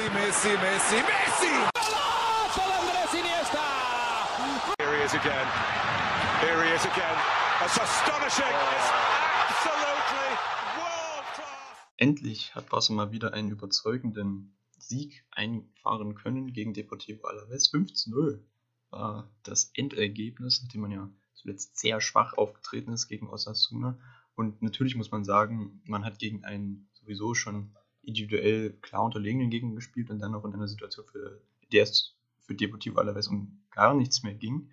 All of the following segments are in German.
Messi, Messi, Messi, Messi! Here he is again. Here he is again. That's astonishing. It's absolutely world class. Endlich hat Barca mal wieder einen überzeugenden Sieg einfahren können gegen Deportivo Alaves. 15-0 war das Endergebnis, nachdem man ja zuletzt sehr schwach aufgetreten ist gegen Osasuna. Und natürlich muss man sagen, man hat gegen einen sowieso schon individuell klar unterlegenen Gegner gespielt und dann noch in einer Situation, für der es für Deportivo Alaves um gar nichts mehr ging.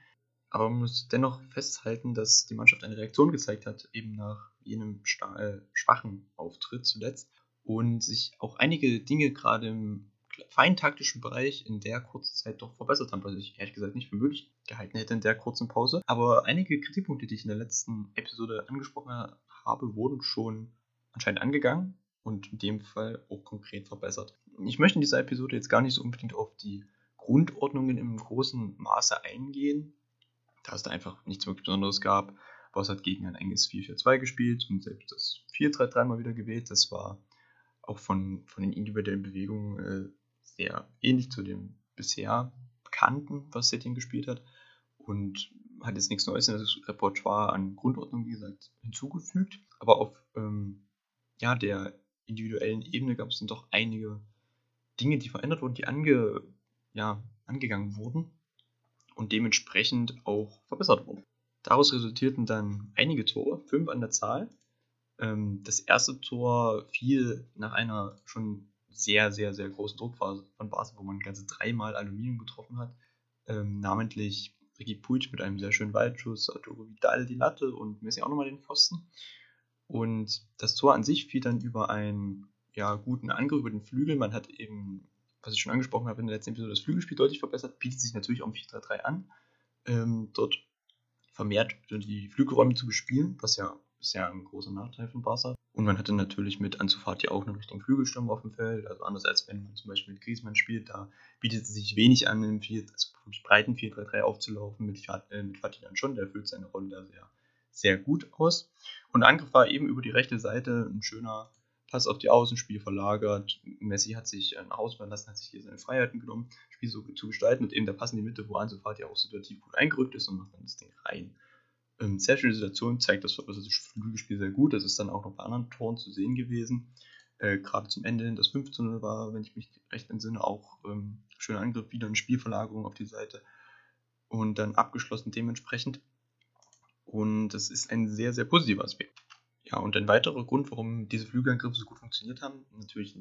Aber man muss dennoch festhalten, dass die Mannschaft eine Reaktion gezeigt hat, eben nach jenem äh, schwachen Auftritt zuletzt und sich auch einige Dinge gerade im feintaktischen Bereich in der kurzen Zeit doch verbessert haben, was ich ehrlich gesagt nicht für möglich gehalten hätte in der kurzen Pause. Aber einige Kritikpunkte, die ich in der letzten Episode angesprochen habe, wurden schon anscheinend angegangen und in dem Fall auch konkret verbessert. Ich möchte in dieser Episode jetzt gar nicht so unbedingt auf die Grundordnungen im großen Maße eingehen, da es da einfach nichts wirklich Besonderes gab. Boss hat gegen ein enges 4-4-2 gespielt und selbst das 4-3-3 mal wieder gewählt. Das war auch von, von den individuellen Bewegungen äh, sehr ähnlich zu dem bisher bekannten, was Setting gespielt hat. Und hat jetzt nichts Neues in das Repertoire an Grundordnung, wie gesagt, hinzugefügt. Aber auf ähm, ja, der individuellen Ebene gab es dann doch einige Dinge, die verändert wurden, die ange, ja, angegangen wurden und dementsprechend auch verbessert wurden. Daraus resultierten dann einige Tore, fünf an der Zahl. Ähm, das erste Tor fiel nach einer schon sehr, sehr, sehr großen Druckphase von Barca, wo man ganze dreimal Aluminium getroffen hat. Ähm, namentlich Ricky Puig mit einem sehr schönen Weitschuss, Arturo Vidal die Latte und Messi auch nochmal den Pfosten. Und das Tor an sich fiel dann über einen ja, guten Angriff über den Flügel. Man hat eben, was ich schon angesprochen habe in der letzten Episode, das Flügelspiel deutlich verbessert, bietet sich natürlich auch im 4-3-3 an, ähm, dort vermehrt die Flügelräume zu bespielen, was ja bisher ein großer Nachteil von Barca. Und man hatte natürlich mit Ansu Fati auch einen richtigen Flügelsturm auf dem Feld. Also anders als wenn man zum Beispiel mit Griezmann spielt, da bietet es sich wenig an, im 4, also breiten 4-3-3 aufzulaufen. Mit, äh, dann schon, der füllt seine Rolle da sehr, sehr gut aus. Und der Angriff war eben über die rechte Seite ein schöner Pass auf die Außenspiel verlagert. Messi hat sich ein Haus verlassen, hat sich hier seine Freiheiten genommen, Spiel so zu gestalten und eben der Pass in die Mitte, wo Ansu Fati auch situativ gut eingerückt ist und macht dann das Ding rein ähm, sehr schöne Situation, zeigt das, das Flügelspiel sehr gut. Das ist dann auch noch bei anderen Toren zu sehen gewesen. Äh, Gerade zum Ende hin, das 15 war, wenn ich mich recht entsinne, auch ähm, schöner Angriff, wieder eine Spielverlagerung auf die Seite und dann abgeschlossen dementsprechend. Und das ist ein sehr, sehr positiver Aspekt. Ja, und ein weiterer Grund, warum diese Flügelangriffe so gut funktioniert haben, natürlich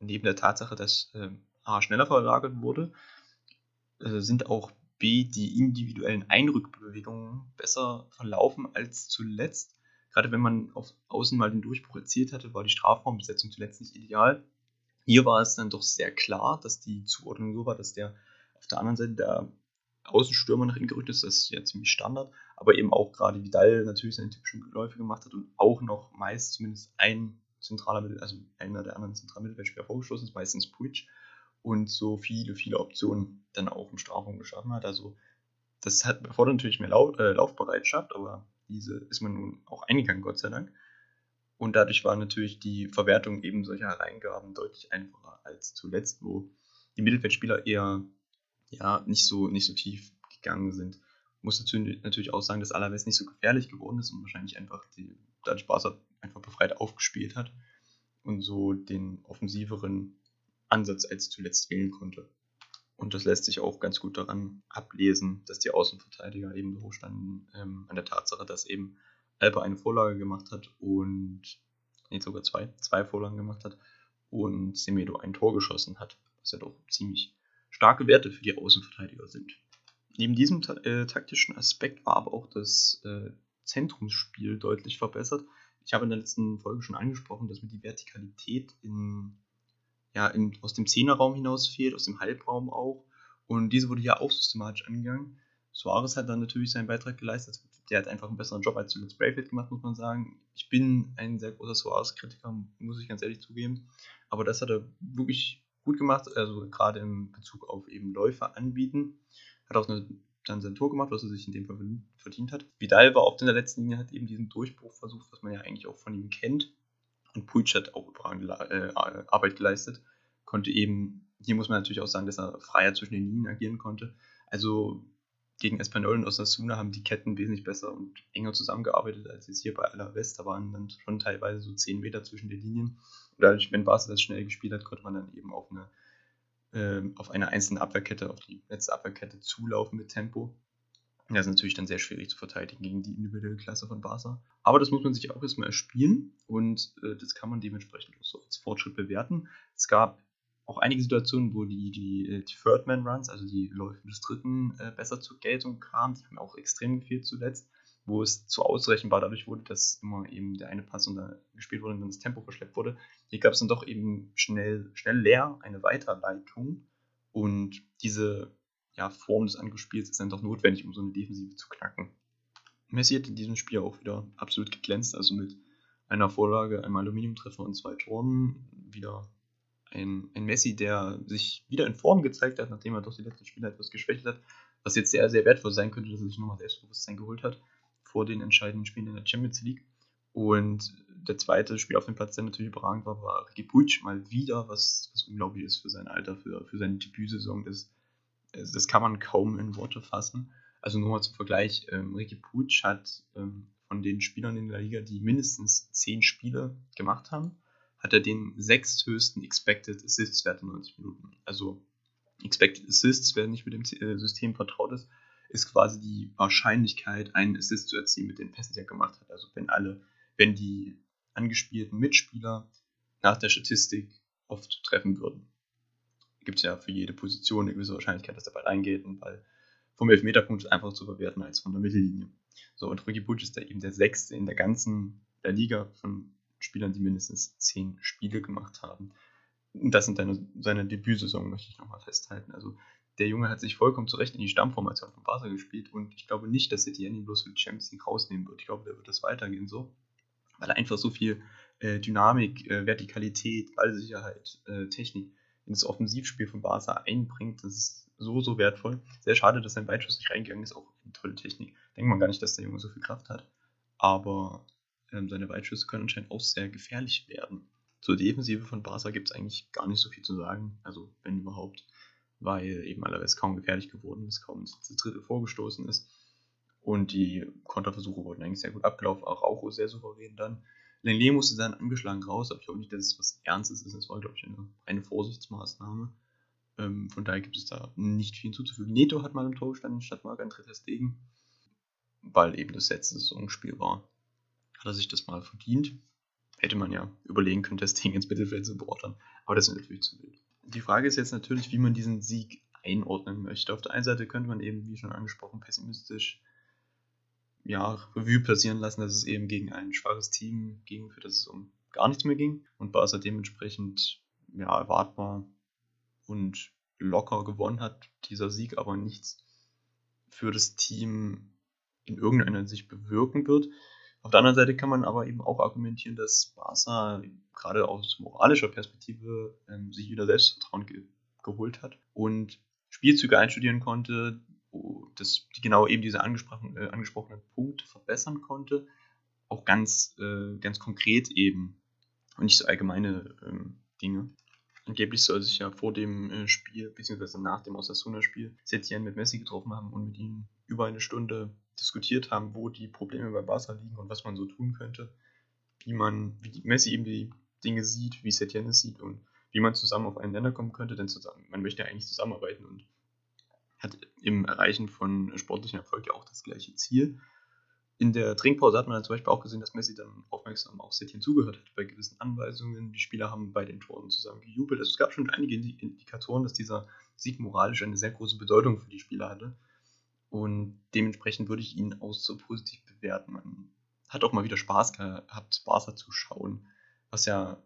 neben der Tatsache, dass äh, A schneller verlagert wurde, äh, sind auch B, die individuellen Einrückbewegungen besser verlaufen als zuletzt. Gerade wenn man auf Außen mal den Durchbruch erzielt hatte, war die Strafraumbesetzung zuletzt nicht ideal. Hier war es dann doch sehr klar, dass die Zuordnung so war, dass der auf der anderen Seite der Außenstürmer nach innen gerückt ist. Das ist ja ziemlich Standard. Aber eben auch gerade Vidal natürlich seine typischen Läufe gemacht hat und auch noch meist zumindest ein zentraler Mittel, also einer der anderen zentralen Mittelfeldspieler vorgestoßen ist, meistens Puig und so viele, viele Optionen dann auch im Strafraum geschaffen hat. Also das hat erfordert natürlich mehr Lauf, äh, Laufbereitschaft, aber diese ist man nun auch eingegangen, Gott sei Dank. Und dadurch war natürlich die Verwertung eben solcher Reingaben deutlich einfacher als zuletzt, wo die Mittelfeldspieler eher ja, nicht, so, nicht so tief gegangen sind. Muss natürlich auch sagen, dass Alaves nicht so gefährlich geworden ist und wahrscheinlich einfach die, dadurch Barca einfach befreit aufgespielt hat und so den offensiveren Ansatz als zuletzt wählen konnte. Und das lässt sich auch ganz gut daran ablesen, dass die Außenverteidiger eben so standen, ähm, an der Tatsache, dass eben Alba eine Vorlage gemacht hat und, nee, sogar zwei, zwei Vorlagen gemacht hat und Semedo ein Tor geschossen hat, was ja doch ziemlich starke Werte für die Außenverteidiger sind. Neben diesem äh, taktischen Aspekt war aber auch das äh, Zentrumsspiel deutlich verbessert. Ich habe in der letzten Folge schon angesprochen, dass mir die Vertikalität in ja, in, aus dem Zehnerraum hinaus fehlt, aus dem Halbraum auch. Und diese wurde ja auch systematisch angegangen. Suarez hat dann natürlich seinen Beitrag geleistet. Der hat einfach einen besseren Job als Julius Brayfield gemacht, muss man sagen. Ich bin ein sehr großer Suarez-Kritiker, muss ich ganz ehrlich zugeben. Aber das hat er wirklich gut gemacht, also gerade im Bezug auf eben Läufer anbieten. Hat auch eine, dann sein Tor gemacht, was er sich in dem Fall verdient hat. Vidal war oft in der letzten Linie, hat eben diesen Durchbruch versucht, was man ja eigentlich auch von ihm kennt und Puig hat auch überragende äh, Arbeit geleistet, konnte eben hier muss man natürlich auch sagen, dass er freier zwischen den Linien agieren konnte. Also gegen Espanyol und Osasuna haben die Ketten wesentlich besser und enger zusammengearbeitet als jetzt hier bei Alavés. Da waren dann schon teilweise so 10 Meter zwischen den Linien. Und dadurch, wenn Barca das schnell gespielt hat, konnte man dann eben auf eine, äh, auf eine einzelne Abwehrkette, auf die letzte Abwehrkette zulaufen mit Tempo. Das ist natürlich dann sehr schwierig zu verteidigen gegen die individuelle Klasse von Barca. Aber das muss man sich auch erstmal erspielen und äh, das kann man dementsprechend auch so als Fortschritt bewerten. Es gab auch einige Situationen, wo die, die, äh, die Third-Man-Runs, also die Läufe des Dritten, äh, besser zur Geltung kamen. Die haben auch extrem gefehlt zuletzt, wo es zu ausrechenbar dadurch wurde, dass immer eben der eine Pass dann gespielt wurde und dann das Tempo verschleppt wurde. Hier gab es dann doch eben schnell, schnell leer eine Weiterleitung und diese ja, Form des Angespiels ist dann doch notwendig, um so eine Defensive zu knacken. Messi hat in diesem Spiel auch wieder absolut geglänzt, also mit einer Vorlage, einem Aluminiumtreffer und zwei Toren wieder ein, ein Messi, der sich wieder in Form gezeigt hat, nachdem er doch die letzten Spiele etwas geschwächt hat, was jetzt sehr, sehr wertvoll sein könnte, dass er sich nochmal Selbstbewusstsein geholt hat vor den entscheidenden Spielen in der Champions League. Und der zweite Spiel auf dem Platz, der natürlich überragend war, war Ricky Puig mal wieder, was, was unglaublich ist für sein Alter, für, für seine Debütsaison. Das, das kann man kaum in Worte fassen. Also nur mal zum Vergleich, ähm, Ricky Puig hat ähm, von den Spielern in der Liga, die mindestens zehn Spiele gemacht haben, hat er den sechsthöchsten Expected Assists Wert in 90 Minuten. Also Expected Assists, wer nicht mit dem äh, System vertraut ist, ist quasi die Wahrscheinlichkeit, einen Assist zu erzielen mit den Pässen, die er gemacht hat. Also wenn alle, wenn die angespielten Mitspieler nach der Statistik oft treffen würden. Gibt es ja für jede Position eine gewisse Wahrscheinlichkeit, dass der Ball reingeht und Ball vom Elfmeterpunkt einfach zu verwerten als von der Mittellinie. So, und Ricky Butch ist da eben der sechste in der ganzen der Liga von Spielern, die mindestens zehn Spiele gemacht haben. Das sind seine, seine Debütsaison, möchte ich nochmal festhalten. Also der Junge hat sich vollkommen zurecht in die Stammformation von Barca gespielt und ich glaube nicht, dass City ihn bloß für die Champions League rausnehmen wird. Ich glaube, der wird das weitergehen so, weil er einfach so viel äh, Dynamik, äh, Vertikalität, Ballsicherheit, äh, Technik in das Offensivspiel von Barca einbringt. Das ist so, so wertvoll. Sehr schade, dass sein Weitschuss nicht reingegangen ist. Auch eine tolle Technik. Denkt man gar nicht, dass der Junge so viel Kraft hat. Aber ähm, seine Weitschüsse können anscheinend auch sehr gefährlich werden. Zur Defensive von Barca gibt es eigentlich gar nicht so viel zu sagen, also wenn überhaupt, weil eben Alaves kaum gefährlich geworden ist, kaum ins Drittel vorgestoßen ist. Und die Konterversuche wurden eigentlich sehr gut abgelaufen, auch Raucho sehr souverän dann. Lenglet musste dann angeschlagen raus, aber ich glaube nicht, dass es was Ernstes ist. Es war, glaube ich, eine, eine Vorsichtsmaßnahme. Ähm, von daher gibt es da nicht viel hinzuzufügen. Neto hat mal im Tor gestanden statt Marc-André Stegen, weil eben das letzte Saisonspiel war hat er sich das mal verdient. Hätte man ja überlegen können, das Ding ins Mittelfeld zu beordern. Aber das ist natürlich zu wild. Die Frage ist jetzt natürlich, wie man diesen Sieg einordnen möchte. Auf der einen Seite könnte man eben, wie schon angesprochen, pessimistisch ja, Revue passieren lassen, dass es eben gegen ein schwaches Team ging, für das es um gar nichts mehr ging. Und Barca dementsprechend ja, erwartbar und locker gewonnen hat, dieser Sieg aber nichts für das Team in irgendeiner Hinsicht bewirken wird. Auf der anderen Seite kann man aber eben auch argumentieren, dass Barca gerade aus moralischer Perspektive ähm, sich wieder Selbstvertrauen ge geholt hat und Spielzüge einstudieren konnte, das, die genau eben diese angesprochen, äh, angesprochenen Punkte verbessern konnte, auch ganz, äh, ganz konkret eben und nicht so allgemeine ähm, Dinge. Angeblich soll sich ja vor dem äh, Spiel, beziehungsweise nach dem Osasuna-Spiel, Setien mit Messi getroffen haben und mit ihm über eine Stunde diskutiert haben, wo die Probleme bei Barca liegen und was man so tun könnte, wie man, wie Messi eben die Dinge sieht, wie Setien es sieht und wie man zusammen auf einen Nenner kommen könnte, denn zusammen, man möchte ja eigentlich zusammenarbeiten und hat im Erreichen von sportlichen Erfolg ja auch das gleiche Ziel. In der Trinkpause hat man dann zum Beispiel auch gesehen, dass Messi dann aufmerksam auch Setien zugehört hat bei gewissen Anweisungen. Die Spieler haben bei den Toren zusammen gejubelt. Also es gab schon einige Indikatoren, dass dieser Sieg moralisch eine sehr große Bedeutung für die Spieler hatte. Und dementsprechend würde ich ihn auch so positiv bewerten. Man hat auch mal wieder Spaß gehabt, Barca zu schauen, was ja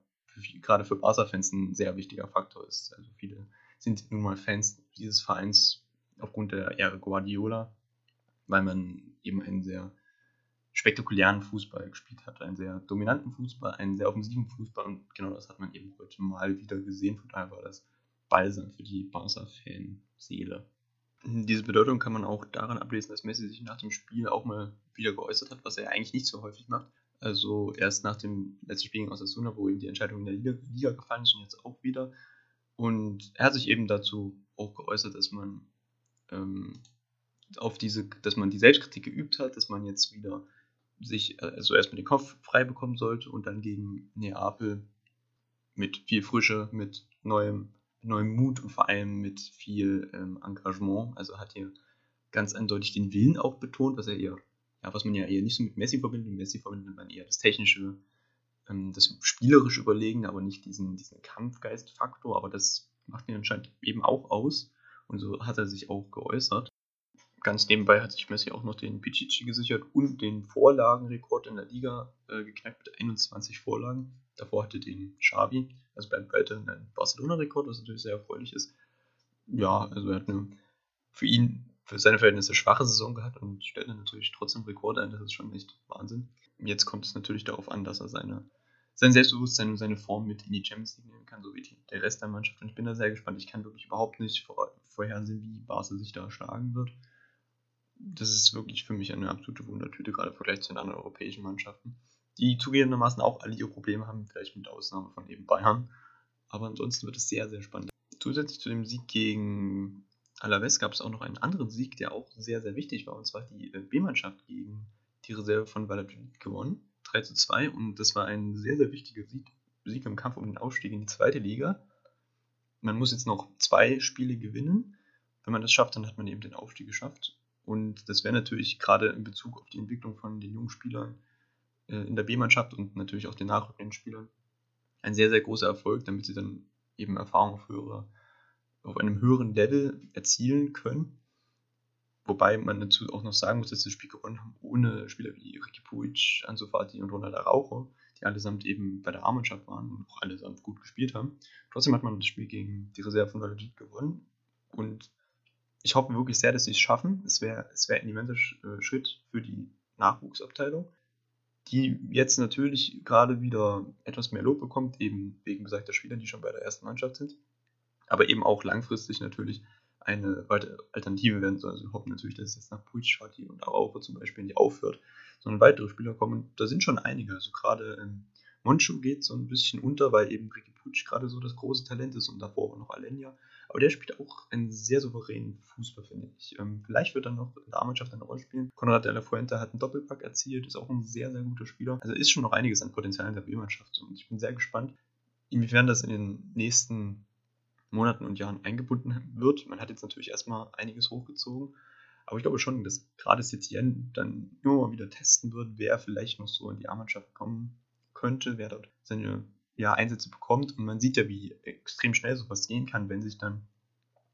gerade für Barca-Fans ein sehr wichtiger Faktor ist. Also viele sind nun mal Fans dieses Vereins aufgrund der Ära Guardiola, weil man eben einen sehr spektakulären Fußball gespielt hat, einen sehr dominanten Fußball, einen sehr offensiven Fußball und genau das hat man eben heute mal wieder gesehen. Von daher war das Balsam für die Barca-Fanseele. Diese Bedeutung kann man auch daran ablesen, dass Messi sich nach dem Spiel auch mal wieder geäußert hat, was er eigentlich nicht so häufig macht. Also erst nach dem letzten Spiel gegen Osasuna, wo ihm die Entscheidung in der Liga, Liga gefallen ist und jetzt auch wieder. Und er hat sich eben dazu auch geäußert, dass man ähm, auf diese, dass man die Selbstkritik geübt hat, dass man jetzt wieder sich also erstmal den Kopf frei bekommen sollte und dann gegen Neapel mit viel Frische, mit neuem, neuem Mut und vor allem mit viel ähm, Engagement. Also hat hier ganz eindeutig den Willen auch betont, was er eher, ja, was man ja eher nicht so mit Messi verbindet. Mit Messi verbindet man eher das technische, ähm, das spielerisch Überlegen, aber nicht diesen, diesen Kampfgeist-Faktor. Aber das macht ihn anscheinend eben auch aus. Und so hat er sich auch geäußert. Ganz nebenbei hat sich Messi auch noch den Pichichi gesichert und den Vorlagenrekord in der Liga äh, geknackt mit 21 Vorlagen. Davor hatte den Xavi, also bleibt weiterhin ein Barcelona-Rekord, was natürlich sehr erfreulich ist. Ja, also er hat eine für ihn, für seine Verhältnisse schwache Saison gehabt und stellt natürlich trotzdem Rekorde ein. Das ist schon echt Wahnsinn. Jetzt kommt es natürlich darauf an, dass er seine, sein Selbstbewusstsein und seine Form mit in die Champions League nehmen kann, so wie der Rest der Mannschaft. Und ich bin da sehr gespannt. Ich kann wirklich überhaupt nicht vor, vorhersehen, wie Barca sich da schlagen wird das ist wirklich für mich eine absolute Wundertüte, gerade im Vergleich zu den anderen europäischen Mannschaften, die zugegebenermaßen auch alle ihre Probleme haben, vielleicht mit Ausnahme von eben Bayern. Aber ansonsten wird es sehr, sehr spannend. Zusätzlich zu dem Sieg gegen Alaves gab es auch noch einen anderen Sieg, der auch sehr, sehr wichtig war, und zwar die äh, B-Mannschaft gegen die Reserve von Valladolid gewonnen. 3 zu 2 und das war ein sehr, sehr wichtiger Sieg, Sieg im Kampf um den Aufstieg in die zweite Liga. Man muss jetzt noch zwei Spiele gewinnen. Wenn man das schafft, dann hat man eben den Aufstieg geschafft. Und das wäre natürlich gerade in Bezug auf die Entwicklung von den jungen Spielern äh, in der B-Mannschaft und natürlich auch den nachrückenden Spielern ein sehr, sehr großer Erfolg, damit sie dann eben Erfahrung auf, höhere, auf einem höheren Level erzielen können. Wobei man dazu auch noch sagen muss, dass das Spiel gewonnen haben ohne Spieler wie Ricky Puig, Ansu Fati und Ronald Araujo, die allesamt eben bei der A-Mannschaft waren und auch allesamt gut gespielt haben. Trotzdem hat man das Spiel gegen die Reserve von Valladolid gewonnen und ich hoffe wirklich sehr, dass sie es schaffen. Es wäre es wär ein immenser äh, Schritt für die Nachwuchsabteilung, die jetzt natürlich gerade wieder etwas mehr Lob bekommt, eben wegen besagter Spieler, die schon bei der ersten Mannschaft sind, aber eben auch langfristig natürlich eine weitere Alternative werden soll. Also wir hoffen natürlich, dass es jetzt nach Puig, und Araujo zum Beispiel nicht aufhört, sondern weitere Spieler kommen. Da sind schon einige. Also gerade ähm, Monchu geht so ein bisschen unter, weil eben Ricky Puig gerade so das große Talent ist und davor war noch Alenia. Aber der spielt auch einen sehr souveränen Fußball, finde ich. Ähm, vielleicht wird er noch in der A-Mannschaft eine Rolle spielen. Conrad de la Fuente hat einen Doppelpack erzielt, ist auch ein sehr, sehr guter Spieler. Also ist schon noch einiges an Potenzial in der B-Mannschaft. Und ich bin sehr gespannt, inwiefern das in den nächsten Monaten und Jahren eingebunden wird. Man hat jetzt natürlich erstmal einiges hochgezogen. Aber ich glaube schon, dass gerade Setien dann immer mal wieder testen wird, wer vielleicht noch so in die A-Mannschaft kommen könnte, wer dort seine ja, Einsätze bekommt. Und man sieht ja, wie extrem schnell sowas gehen kann, wenn sich dann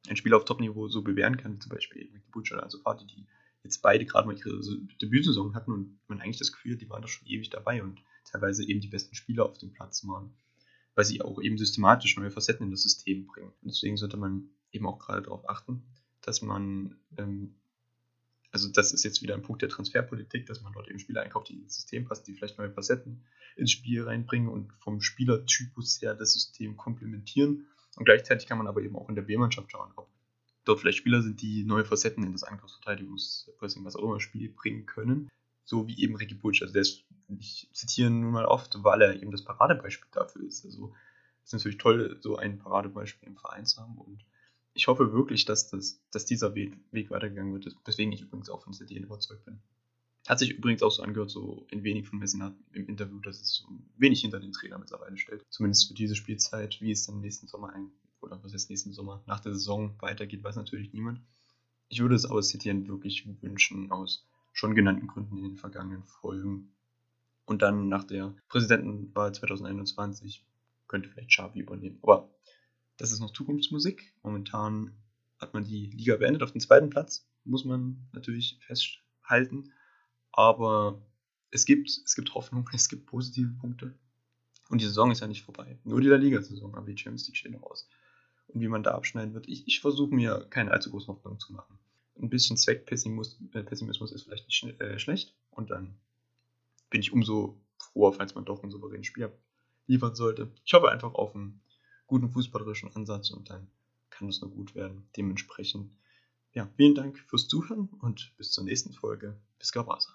ein Spieler auf Top-Niveau so bewähren kann, zum Beispiel die Butcher oder Fati, die jetzt beide gerade mal ihre Debütsaison hatten und man eigentlich das Gefühl hat, die waren doch schon ewig dabei und teilweise eben die besten Spieler auf dem Platz waren, weil sie auch eben systematisch neue Facetten in das System bringen. Und deswegen sollte man eben auch gerade darauf achten, dass man, ähm, also das ist jetzt wieder ein Punkt der Transferpolitik, dass man dort eben Spieler einkauft, die ins System passen, die vielleicht neue Facetten ins Spiel reinbringen und vom Spielertypus her das System komplementieren. Und gleichzeitig kann man aber eben auch in der B-Mannschaft schauen, ob dort vielleicht Spieler sind, die neue Facetten in das Angriffsverteidigungspressing, was auch immer, Spiel bringen können. So wie eben Ricky Puig. Also ist, ich zitiere nun mal oft, weil er eben das Paradebeispiel dafür ist. Also es ist natürlich toll, so ein Paradebeispiel im Verein zu haben. Und ich hoffe wirklich, dass, das, dass dieser Weg, Weg weitergegangen wird. Deswegen ich übrigens auch von City überzeugt bin. Hat sich übrigens auch so angehört, so ein wenig von Messina im Interview, dass es so wenig hinter den Trainer mittlerweile stellt. Zumindest für diese Spielzeit, wie es dann nächsten Sommer ein, oder was jetzt nächsten Sommer nach der Saison weitergeht, weiß natürlich niemand. Ich würde es aber Setien wirklich wünschen, aus schon genannten Gründen in den vergangenen Folgen. Und dann nach der Präsidentenwahl 2021 könnte vielleicht Xavi übernehmen. Aber das ist noch Zukunftsmusik. Momentan hat man die Liga beendet auf dem zweiten Platz, muss man natürlich festhalten. Aber es gibt, es gibt Hoffnung, es gibt positive Punkte. Und die Saison ist ja nicht vorbei. Nur die La Liga-Saison, aber die Champions League steht noch aus. Und wie man da abschneiden wird, ich, ich versuche mir keine allzu großen Hoffnungen zu machen. Ein bisschen Zweckpessimismus äh, ist vielleicht nicht äh, schlecht. Und dann bin ich umso froher, falls man doch ein souveränes Spiel liefern sollte. Ich hoffe einfach auf einen guten fußballerischen Ansatz und dann kann es nur gut werden. Dementsprechend, ja, vielen Dank fürs Zuhören und bis zur nächsten Folge. Bis Gabasa.